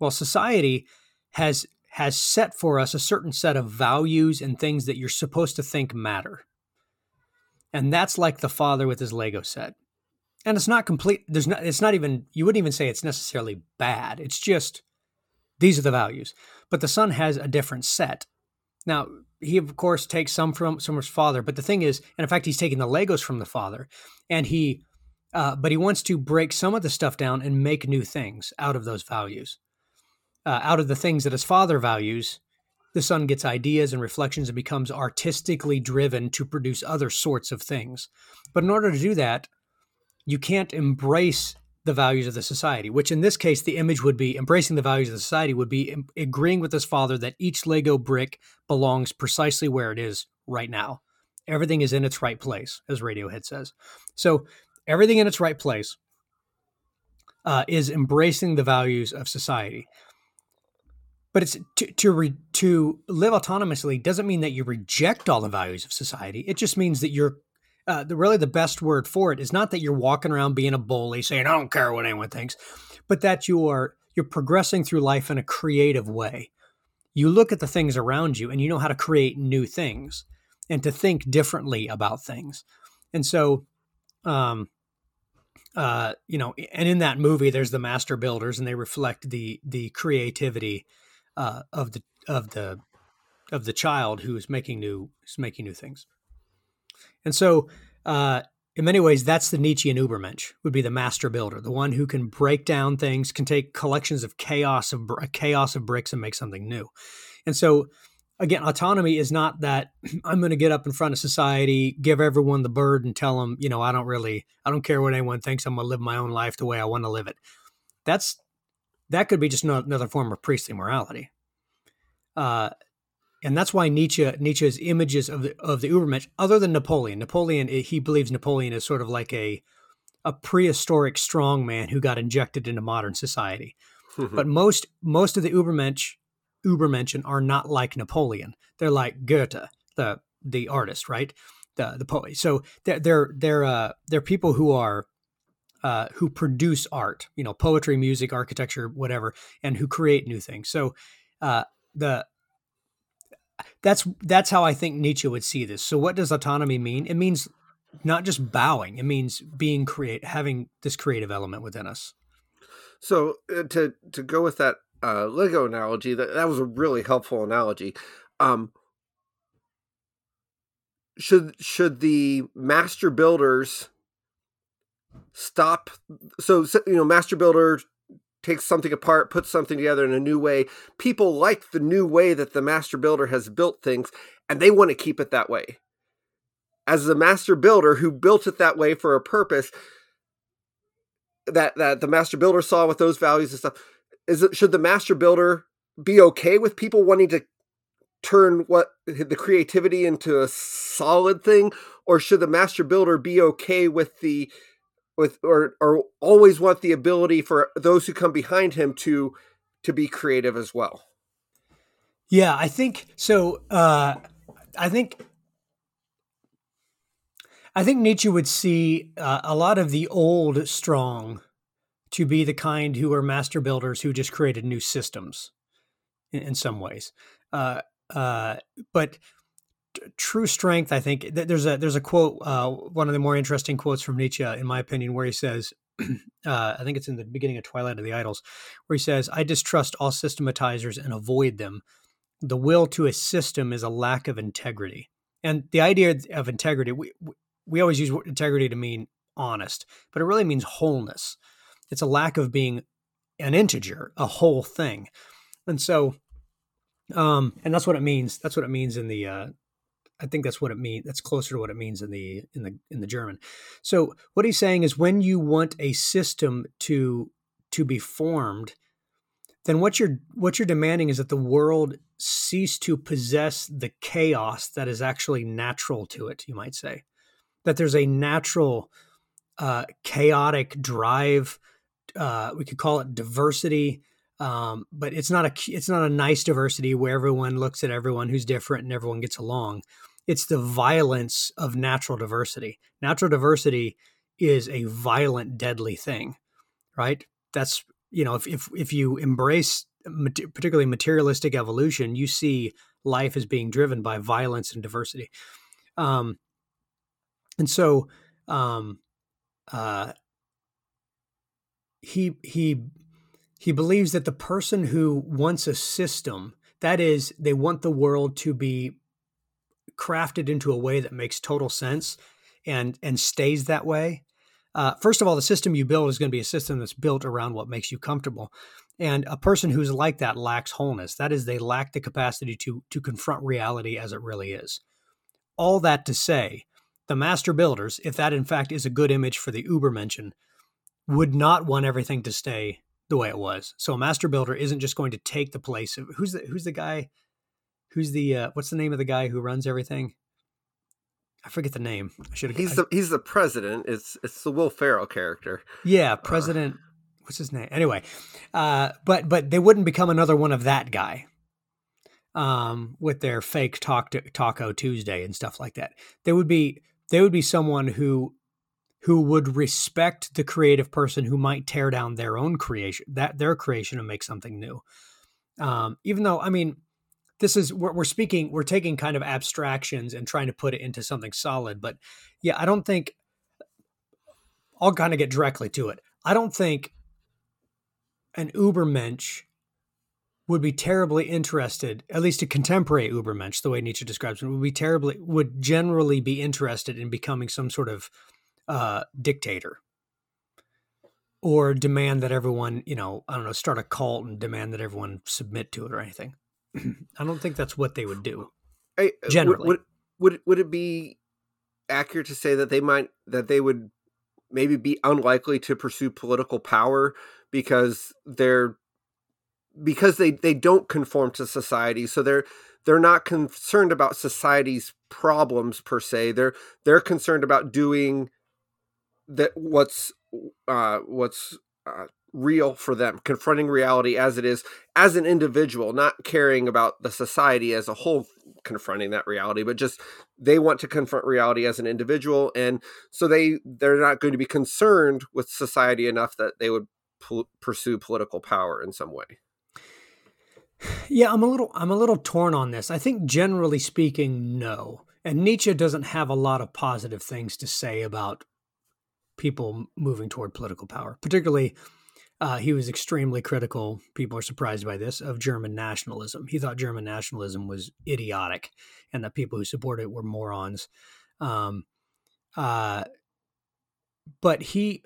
Well, society has has set for us a certain set of values and things that you're supposed to think matter. And that's like the father with his Lego set. And it's not complete there's not it's not even you wouldn't even say it's necessarily bad. It's just these are the values. But the son has a different set. Now, he of course takes some from from his father, but the thing is, and in fact, he's taking the Legos from the father, and he, uh, but he wants to break some of the stuff down and make new things out of those values, uh, out of the things that his father values. The son gets ideas and reflections and becomes artistically driven to produce other sorts of things. But in order to do that, you can't embrace the values of the society, which in this case, the image would be embracing the values of the society, would be agreeing with his father that each Lego brick belongs precisely where it is right now. Everything is in its right place, as Radiohead says. So, everything in its right place uh, is embracing the values of society. But it's to to, re, to live autonomously doesn't mean that you reject all the values of society. It just means that you're uh, the really the best word for it is not that you're walking around being a bully saying I don't care what anyone thinks, but that you are you're progressing through life in a creative way. You look at the things around you and you know how to create new things and to think differently about things. And so, um, uh, you know, and in that movie, there's the master builders, and they reflect the the creativity uh, of the of the of the child who is making new is making new things. And so, uh, in many ways, that's the Nietzschean Ubermensch would be the master builder, the one who can break down things, can take collections of chaos of a chaos of bricks and make something new. And so, again, autonomy is not that I'm going to get up in front of society, give everyone the bird, and tell them, you know, I don't really, I don't care what anyone thinks. I'm going to live my own life the way I want to live it. That's that could be just another form of priestly morality. Uh, and that's why Nietzsche Nietzsche's images of the of the Ubermensch, other than Napoleon, Napoleon he believes Napoleon is sort of like a a prehistoric strongman who got injected into modern society. but most most of the Ubermensch Ubermenschen are not like Napoleon. They're like Goethe, the the artist, right? The the poet. So they're they're they're uh, they're people who are uh, who produce art, you know, poetry, music, architecture, whatever, and who create new things. So uh, the that's that's how I think Nietzsche would see this. So what does autonomy mean? It means not just bowing. It means being create having this creative element within us. So uh, to to go with that uh, Lego analogy, that that was a really helpful analogy. Um, should should the master builders stop? So you know, master builder takes something apart, puts something together in a new way. People like the new way that the master builder has built things, and they want to keep it that way. As the master builder who built it that way for a purpose that that the master builder saw with those values and stuff, is it should the master builder be okay with people wanting to turn what the creativity into a solid thing, or should the master builder be okay with the with or or always want the ability for those who come behind him to to be creative as well. Yeah, I think so. Uh, I think I think Nietzsche would see uh, a lot of the old strong to be the kind who are master builders who just created new systems in, in some ways. Uh, uh, but true strength, I think there's a there's a quote, uh, one of the more interesting quotes from Nietzsche, in my opinion, where he says, uh, I think it's in the beginning of Twilight of the Idols, where he says, "I distrust all systematizers and avoid them. The will to a system is a lack of integrity." And the idea of integrity, we we always use integrity to mean honest, but it really means wholeness. It's a lack of being an integer, a whole thing, and so um and that's what it means that's what it means in the uh I think that's what it means. That's closer to what it means in the in the in the German. So what he's saying is when you want a system to to be formed, then what you're what you're demanding is that the world cease to possess the chaos that is actually natural to it. You might say that there's a natural uh, chaotic drive. Uh, we could call it diversity um, but it's not a it's not a nice diversity where everyone looks at everyone who's different and everyone gets along. It's the violence of natural diversity. Natural diversity is a violent, deadly thing, right? That's you know, if if if you embrace particularly materialistic evolution, you see life as being driven by violence and diversity. Um, and so um, uh, he he he believes that the person who wants a system that is they want the world to be crafted into a way that makes total sense and and stays that way. Uh, first of all the system you build is going to be a system that's built around what makes you comfortable. And a person who's like that lacks wholeness. That is they lack the capacity to to confront reality as it really is. All that to say the master builders if that in fact is a good image for the Ubermensch, would not want everything to stay the way it was. So a master builder isn't just going to take the place of who's the who's the guy who's the uh, what's the name of the guy who runs everything? I forget the name. I should He's I, the he's the president. It's it's the Will Ferrell character. Yeah, President uh, what's his name? Anyway, uh, but but they wouldn't become another one of that guy. Um, with their fake talk to, Taco Tuesday and stuff like that. They would be they would be someone who who would respect the creative person who might tear down their own creation, that their creation and make something new. Um, even though, I mean, this is we're, we're speaking, we're taking kind of abstractions and trying to put it into something solid. But yeah, I don't think I'll kind of get directly to it. I don't think an Ubermensch would be terribly interested, at least a contemporary Ubermensch, the way Nietzsche describes it, would be terribly, would generally be interested in becoming some sort of uh, dictator or demand that everyone, you know, I don't know, start a cult and demand that everyone submit to it or anything. I don't think that's what they would do. I, uh, generally, would, would would would it be accurate to say that they might that they would maybe be unlikely to pursue political power because they're because they they don't conform to society? So they're they're not concerned about society's problems per se. They're they're concerned about doing that what's uh, what's uh, real for them, confronting reality as it is, as an individual, not caring about the society as a whole confronting that reality, but just they want to confront reality as an individual, and so they they're not going to be concerned with society enough that they would p- pursue political power in some way. Yeah, I'm a little I'm a little torn on this. I think generally speaking, no. And Nietzsche doesn't have a lot of positive things to say about people moving toward political power. Particularly, uh, he was extremely critical. People are surprised by this of German nationalism. He thought German nationalism was idiotic, and that people who supported it were morons. Um, uh, but he,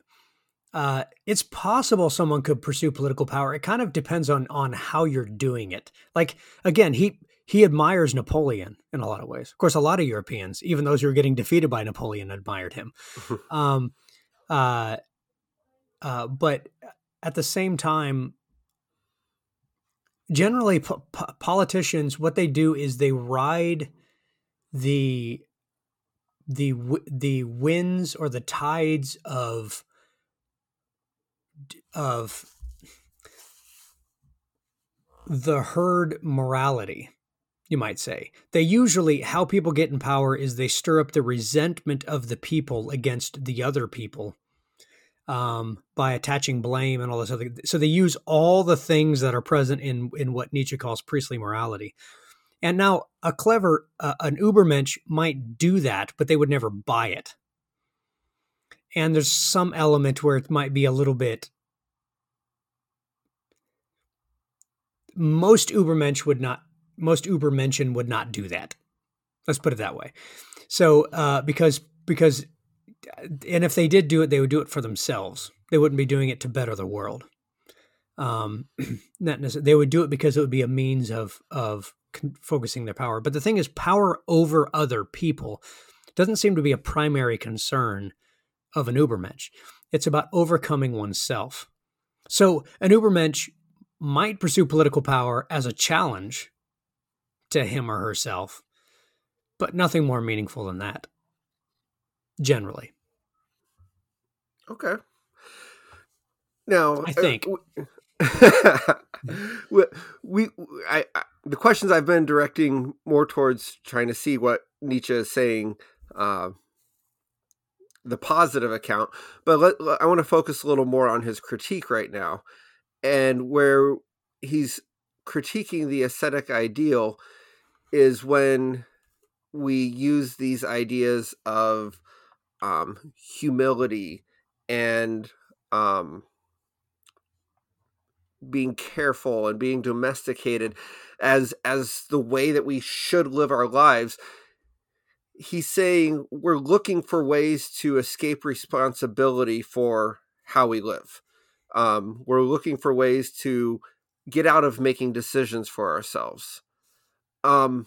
uh, it's possible someone could pursue political power. It kind of depends on on how you're doing it. Like again, he he admires Napoleon in a lot of ways. Of course, a lot of Europeans, even those who are getting defeated by Napoleon, admired him. um, uh, uh, but at the same time, generally po- po- politicians what they do is they ride the the the winds or the tides of of the herd morality you might say. They usually how people get in power is they stir up the resentment of the people against the other people um, by attaching blame and all this other. So they use all the things that are present in in what Nietzsche calls priestly morality. And now a clever uh, an Ubermensch might do that, but they would never buy it. And there's some element where it might be a little bit. Most Ubermensch would not. Most Ubermenschen would not do that. Let's put it that way. So uh, because because and if they did do it, they would do it for themselves. They wouldn't be doing it to better the world. Um, not necessarily, they would do it because it would be a means of of focusing their power. But the thing is, power over other people doesn't seem to be a primary concern of an Ubermensch. It's about overcoming oneself. So an Ubermensch might pursue political power as a challenge to him or herself, but nothing more meaningful than that generally. Okay. Now, I uh, think we, we I, I, the questions I've been directing more towards trying to see what Nietzsche is saying uh, the positive account. But let, I want to focus a little more on his critique right now, and where he's critiquing the ascetic ideal is when we use these ideas of um, humility and um, being careful and being domesticated as as the way that we should live our lives he's saying we're looking for ways to escape responsibility for how we live. Um, we're looking for ways to get out of making decisions for ourselves. Um,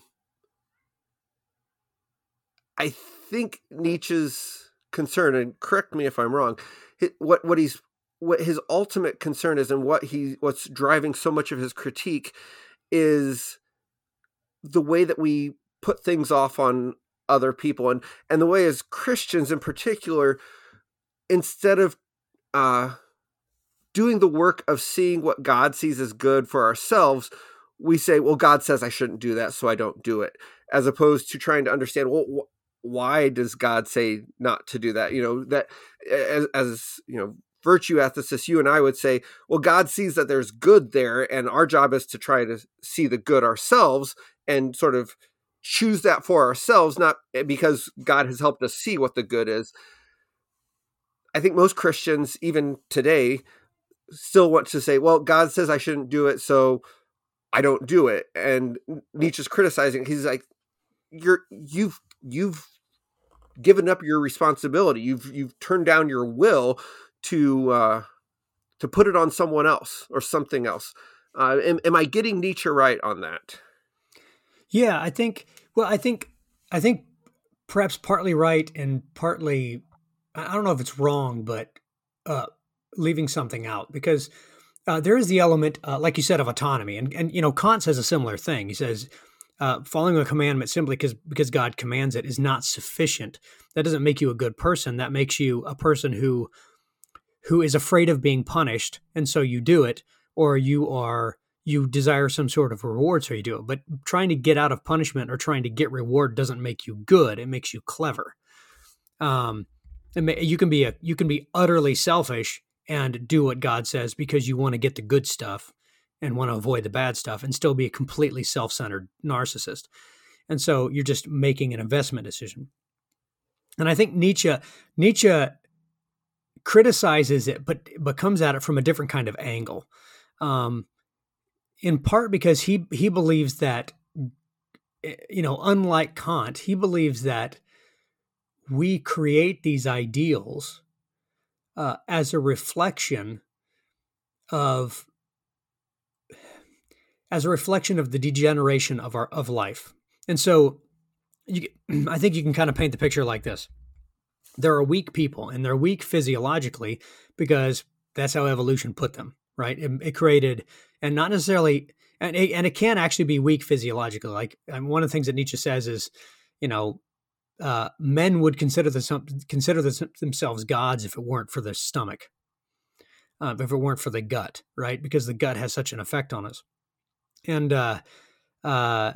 i think nietzsche's concern and correct me if i'm wrong what what he's what his ultimate concern is and what he what's driving so much of his critique is the way that we put things off on other people and and the way as Christians in particular instead of uh doing the work of seeing what God sees as good for ourselves we say well God says I shouldn't do that so I don't do it as opposed to trying to understand well why does God say not to do that you know that as, as you know virtue ethicists, you and I would say, well, God sees that there's good there, and our job is to try to see the good ourselves and sort of choose that for ourselves, not eh, because God has helped us see what the good is. I think most Christians, even today, still want to say, well, God says I shouldn't do it, so I don't do it. And Nietzsche's criticizing, he's like, you're you've you've given up your responsibility. You've you've turned down your will to uh, to put it on someone else or something else. Uh, am, am I getting Nietzsche right on that? Yeah, I think. Well, I think I think perhaps partly right and partly I don't know if it's wrong, but uh, leaving something out because uh, there is the element, uh, like you said, of autonomy, and and you know Kant says a similar thing. He says uh, following a commandment simply because because God commands it is not sufficient. That doesn't make you a good person. That makes you a person who who is afraid of being punished and so you do it or you are you desire some sort of reward so you do it but trying to get out of punishment or trying to get reward doesn't make you good it makes you clever um you can be a you can be utterly selfish and do what god says because you want to get the good stuff and want to avoid the bad stuff and still be a completely self-centered narcissist and so you're just making an investment decision and i think nietzsche nietzsche criticizes it, but but comes at it from a different kind of angle. Um, in part because he he believes that eh, you know, unlike Kant, he believes that we create these ideals uh, as a reflection of as a reflection of the degeneration of our of life. And so you, I think you can kind of paint the picture like this. There are weak people and they're weak physiologically because that's how evolution put them right? It, it created and not necessarily and it, and it can actually be weak physiologically. Like one of the things that nietzsche says is you know uh, men would consider the, consider the, themselves gods if it weren't for the stomach uh, if it weren't for the gut right? Because the gut has such an effect on us and uh, uh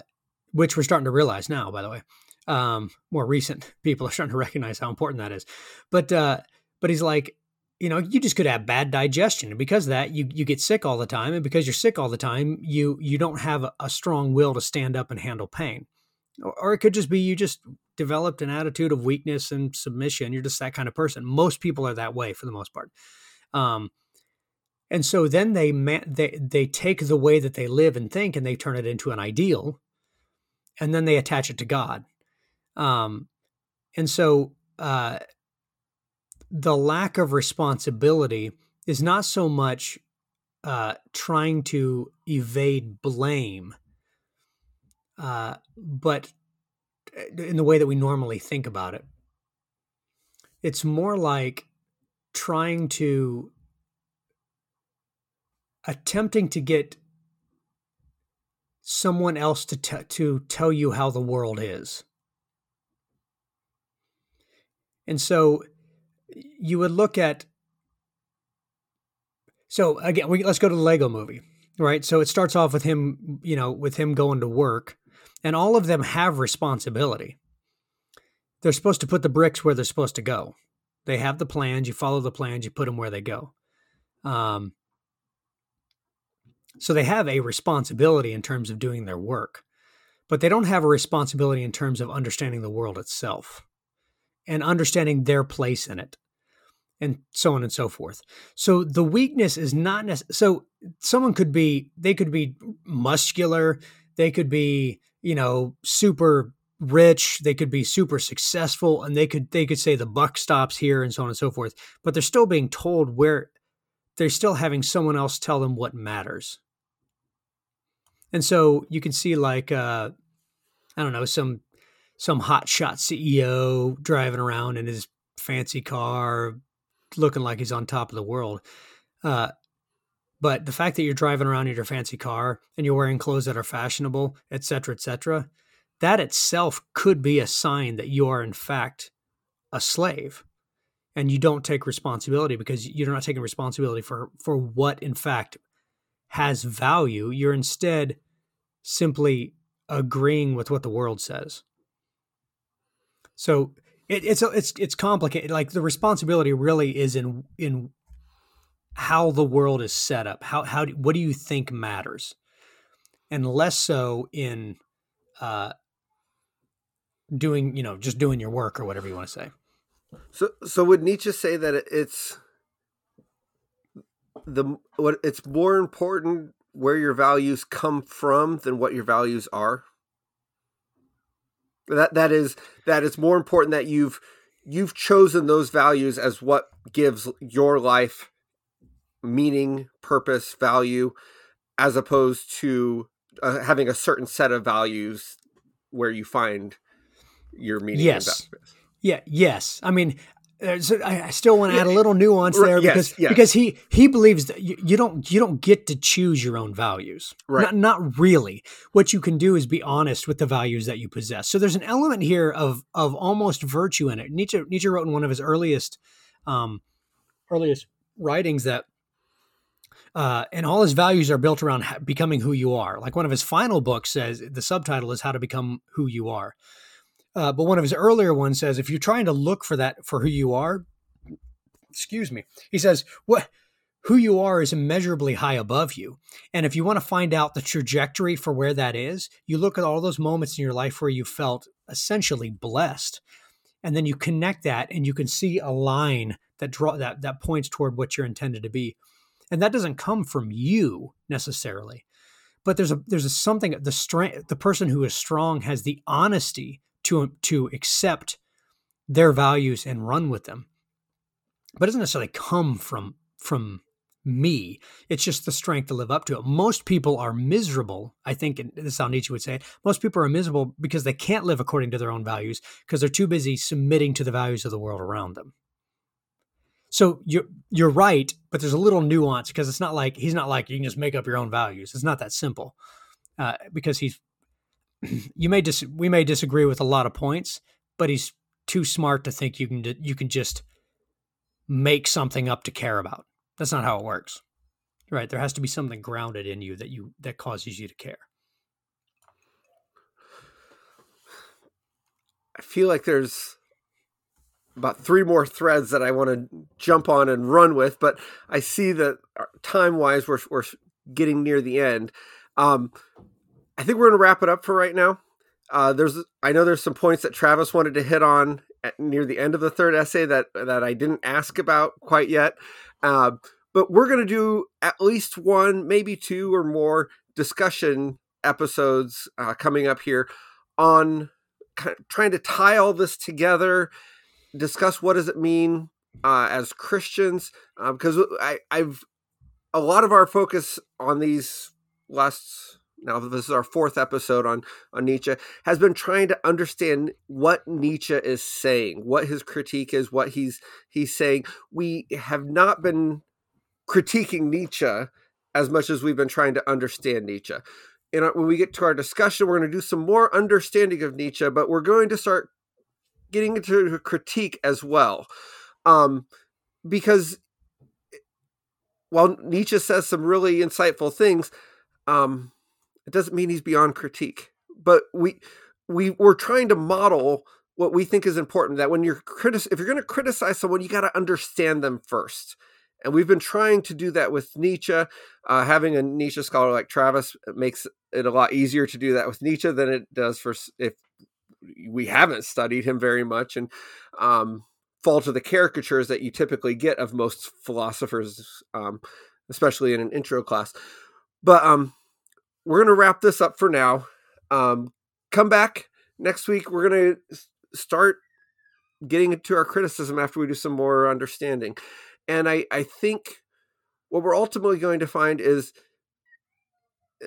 which we're starting to realize now by the way um, more recent people are starting to recognize how important that is. But uh, but he's like, you know, you just could have bad digestion, and because of that, you you get sick all the time, and because you're sick all the time, you you don't have a, a strong will to stand up and handle pain, or, or it could just be you just developed an attitude of weakness and submission. You're just that kind of person. Most people are that way for the most part. Um, and so then they they they take the way that they live and think and they turn it into an ideal and then they attach it to God um, and so uh, the lack of responsibility is not so much uh, trying to evade blame, uh, but uh, in the way that we normally think about it. It's more like trying to attempting to get someone else to t- to tell you how the world is. And so you would look at so again, we, let's go to the Lego movie, right? So it starts off with him, you know, with him going to work, and all of them have responsibility. They're supposed to put the bricks where they're supposed to go, They have the plans. You follow the plans. You put them where they go. Um, so they have a responsibility in terms of doing their work, but they don't have a responsibility in terms of understanding the world itself and understanding their place in it and so on and so forth. So the weakness is not necessarily, so someone could be, they could be muscular, they could be, you know, super rich, they could be super successful, and they could, they could say the buck stops here and so on and so forth, but they're still being told where, they're still having someone else tell them what matters. And so you can see like, uh, I don't know, some, some hotshot CEO driving around in his fancy car, looking like he's on top of the world. Uh, but the fact that you're driving around in your fancy car and you're wearing clothes that are fashionable, et cetera, et cetera, that itself could be a sign that you are in fact a slave and you don't take responsibility because you're not taking responsibility for for what in fact has value you're instead simply agreeing with what the world says so it, it's it's it's complicated. Like the responsibility really is in in how the world is set up. How how do, what do you think matters, and less so in uh, doing you know just doing your work or whatever you want to say. So so would Nietzsche say that it's the what it's more important where your values come from than what your values are? that that is that it's more important that you've you've chosen those values as what gives your life meaning purpose value as opposed to uh, having a certain set of values where you find your meaning yes. yeah yes. I mean I still want to add a little nuance there because yes, yes. because he he believes that you, you, don't you don't get to choose your own values. Right. Not, not really. What you can do is be honest with the values that you possess. So there's an element here of of almost virtue in it. Nietzsche Nietzsche wrote in one of his earliest um, earliest writings that uh, and all his values are built around becoming who you are. Like one of his final books says the subtitle is how to become who you are. Uh, but one of his earlier ones says, if you're trying to look for that for who you are, excuse me, he says, what who you are is immeasurably high above you. And if you want to find out the trajectory for where that is, you look at all those moments in your life where you felt essentially blessed. And then you connect that and you can see a line that draw that that points toward what you're intended to be. And that doesn't come from you necessarily. But there's a there's a something the strength the person who is strong has the honesty to to accept their values and run with them. But it doesn't necessarily come from from me. It's just the strength to live up to it. Most people are miserable. I think, and this is how Nietzsche would say it. Most people are miserable because they can't live according to their own values because they're too busy submitting to the values of the world around them. So you're you're right, but there's a little nuance because it's not like he's not like you can just make up your own values. It's not that simple, uh, because he's you may dis- we may disagree with a lot of points, but he's too smart to think you can you can just make something up to care about. That's not how it works. Right? There has to be something grounded in you that you that causes you to care. I feel like there's about three more threads that I want to jump on and run with, but I see that uh, time wise we're we're getting near the end. Um, I think we're going to wrap it up for right now. Uh, there's, I know there's some points that Travis wanted to hit on at, near the end of the third essay that that I didn't ask about quite yet. Uh, but we're going to do at least one, maybe two or more discussion episodes uh, coming up here on kind of trying to tie all this together, discuss what does it mean uh, as Christians, because uh, I, I've a lot of our focus on these last now this is our fourth episode on on Nietzsche, has been trying to understand what Nietzsche is saying, what his critique is, what he's he's saying. We have not been critiquing Nietzsche as much as we've been trying to understand Nietzsche. And when we get to our discussion, we're going to do some more understanding of Nietzsche, but we're going to start getting into a critique as well, um, because while Nietzsche says some really insightful things. Um, it doesn't mean he's beyond critique. But we we we're trying to model what we think is important that when you're critic if you're going to criticize someone you got to understand them first and we've been trying to do that with Nietzsche. Uh, having a Nietzsche scholar like Travis makes it a lot easier to do that with Nietzsche than it does for if we haven't studied him very much and um, fall to the caricatures that you typically get of most philosophers, um, especially in an intro class. But um, we're going to wrap this up for now. Um, come back next week. We're going to start getting into our criticism after we do some more understanding. And I, I think what we're ultimately going to find is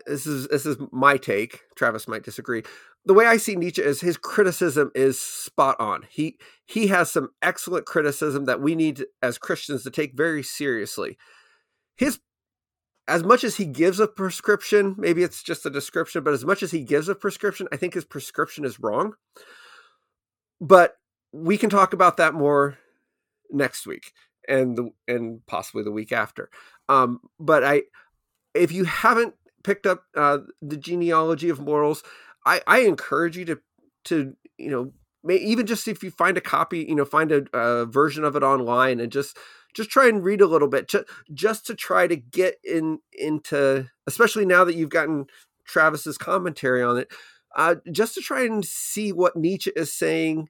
this is this is my take. Travis might disagree. The way I see Nietzsche is his criticism is spot on. He he has some excellent criticism that we need as Christians to take very seriously. His as much as he gives a prescription, maybe it's just a description, but as much as he gives a prescription, I think his prescription is wrong. But we can talk about that more next week and the and possibly the week after. Um, but I, if you haven't picked up uh, the genealogy of morals, I, I encourage you to to you know even just if you find a copy, you know, find a, a version of it online and just just try and read a little bit just, just to try to get in into especially now that you've gotten Travis's commentary on it uh, just to try and see what Nietzsche is saying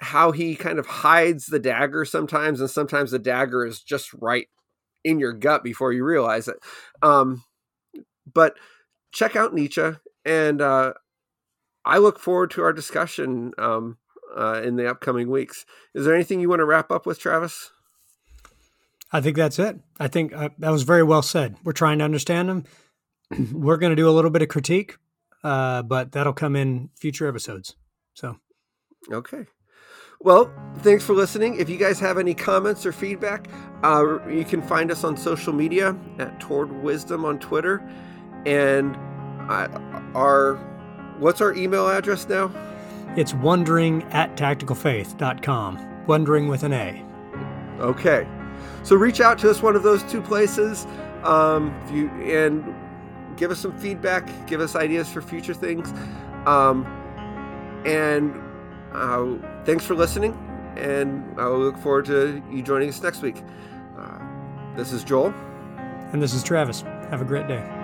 how he kind of hides the dagger sometimes and sometimes the dagger is just right in your gut before you realize it um, but check out Nietzsche and uh, I look forward to our discussion um, uh, in the upcoming weeks. Is there anything you want to wrap up with, Travis? I think that's it. I think uh, that was very well said. We're trying to understand them. We're going to do a little bit of critique, uh, but that'll come in future episodes. So, okay. Well, thanks for listening. If you guys have any comments or feedback, uh, you can find us on social media at Toward Wisdom on Twitter, and our what's our email address now? It's wandering at tacticalfaith.com. Wandering with an A. Okay. So reach out to us one of those two places. Um, you and give us some feedback, give us ideas for future things. Um, and uh, thanks for listening. And I look forward to you joining us next week. Uh, this is Joel. And this is Travis. Have a great day.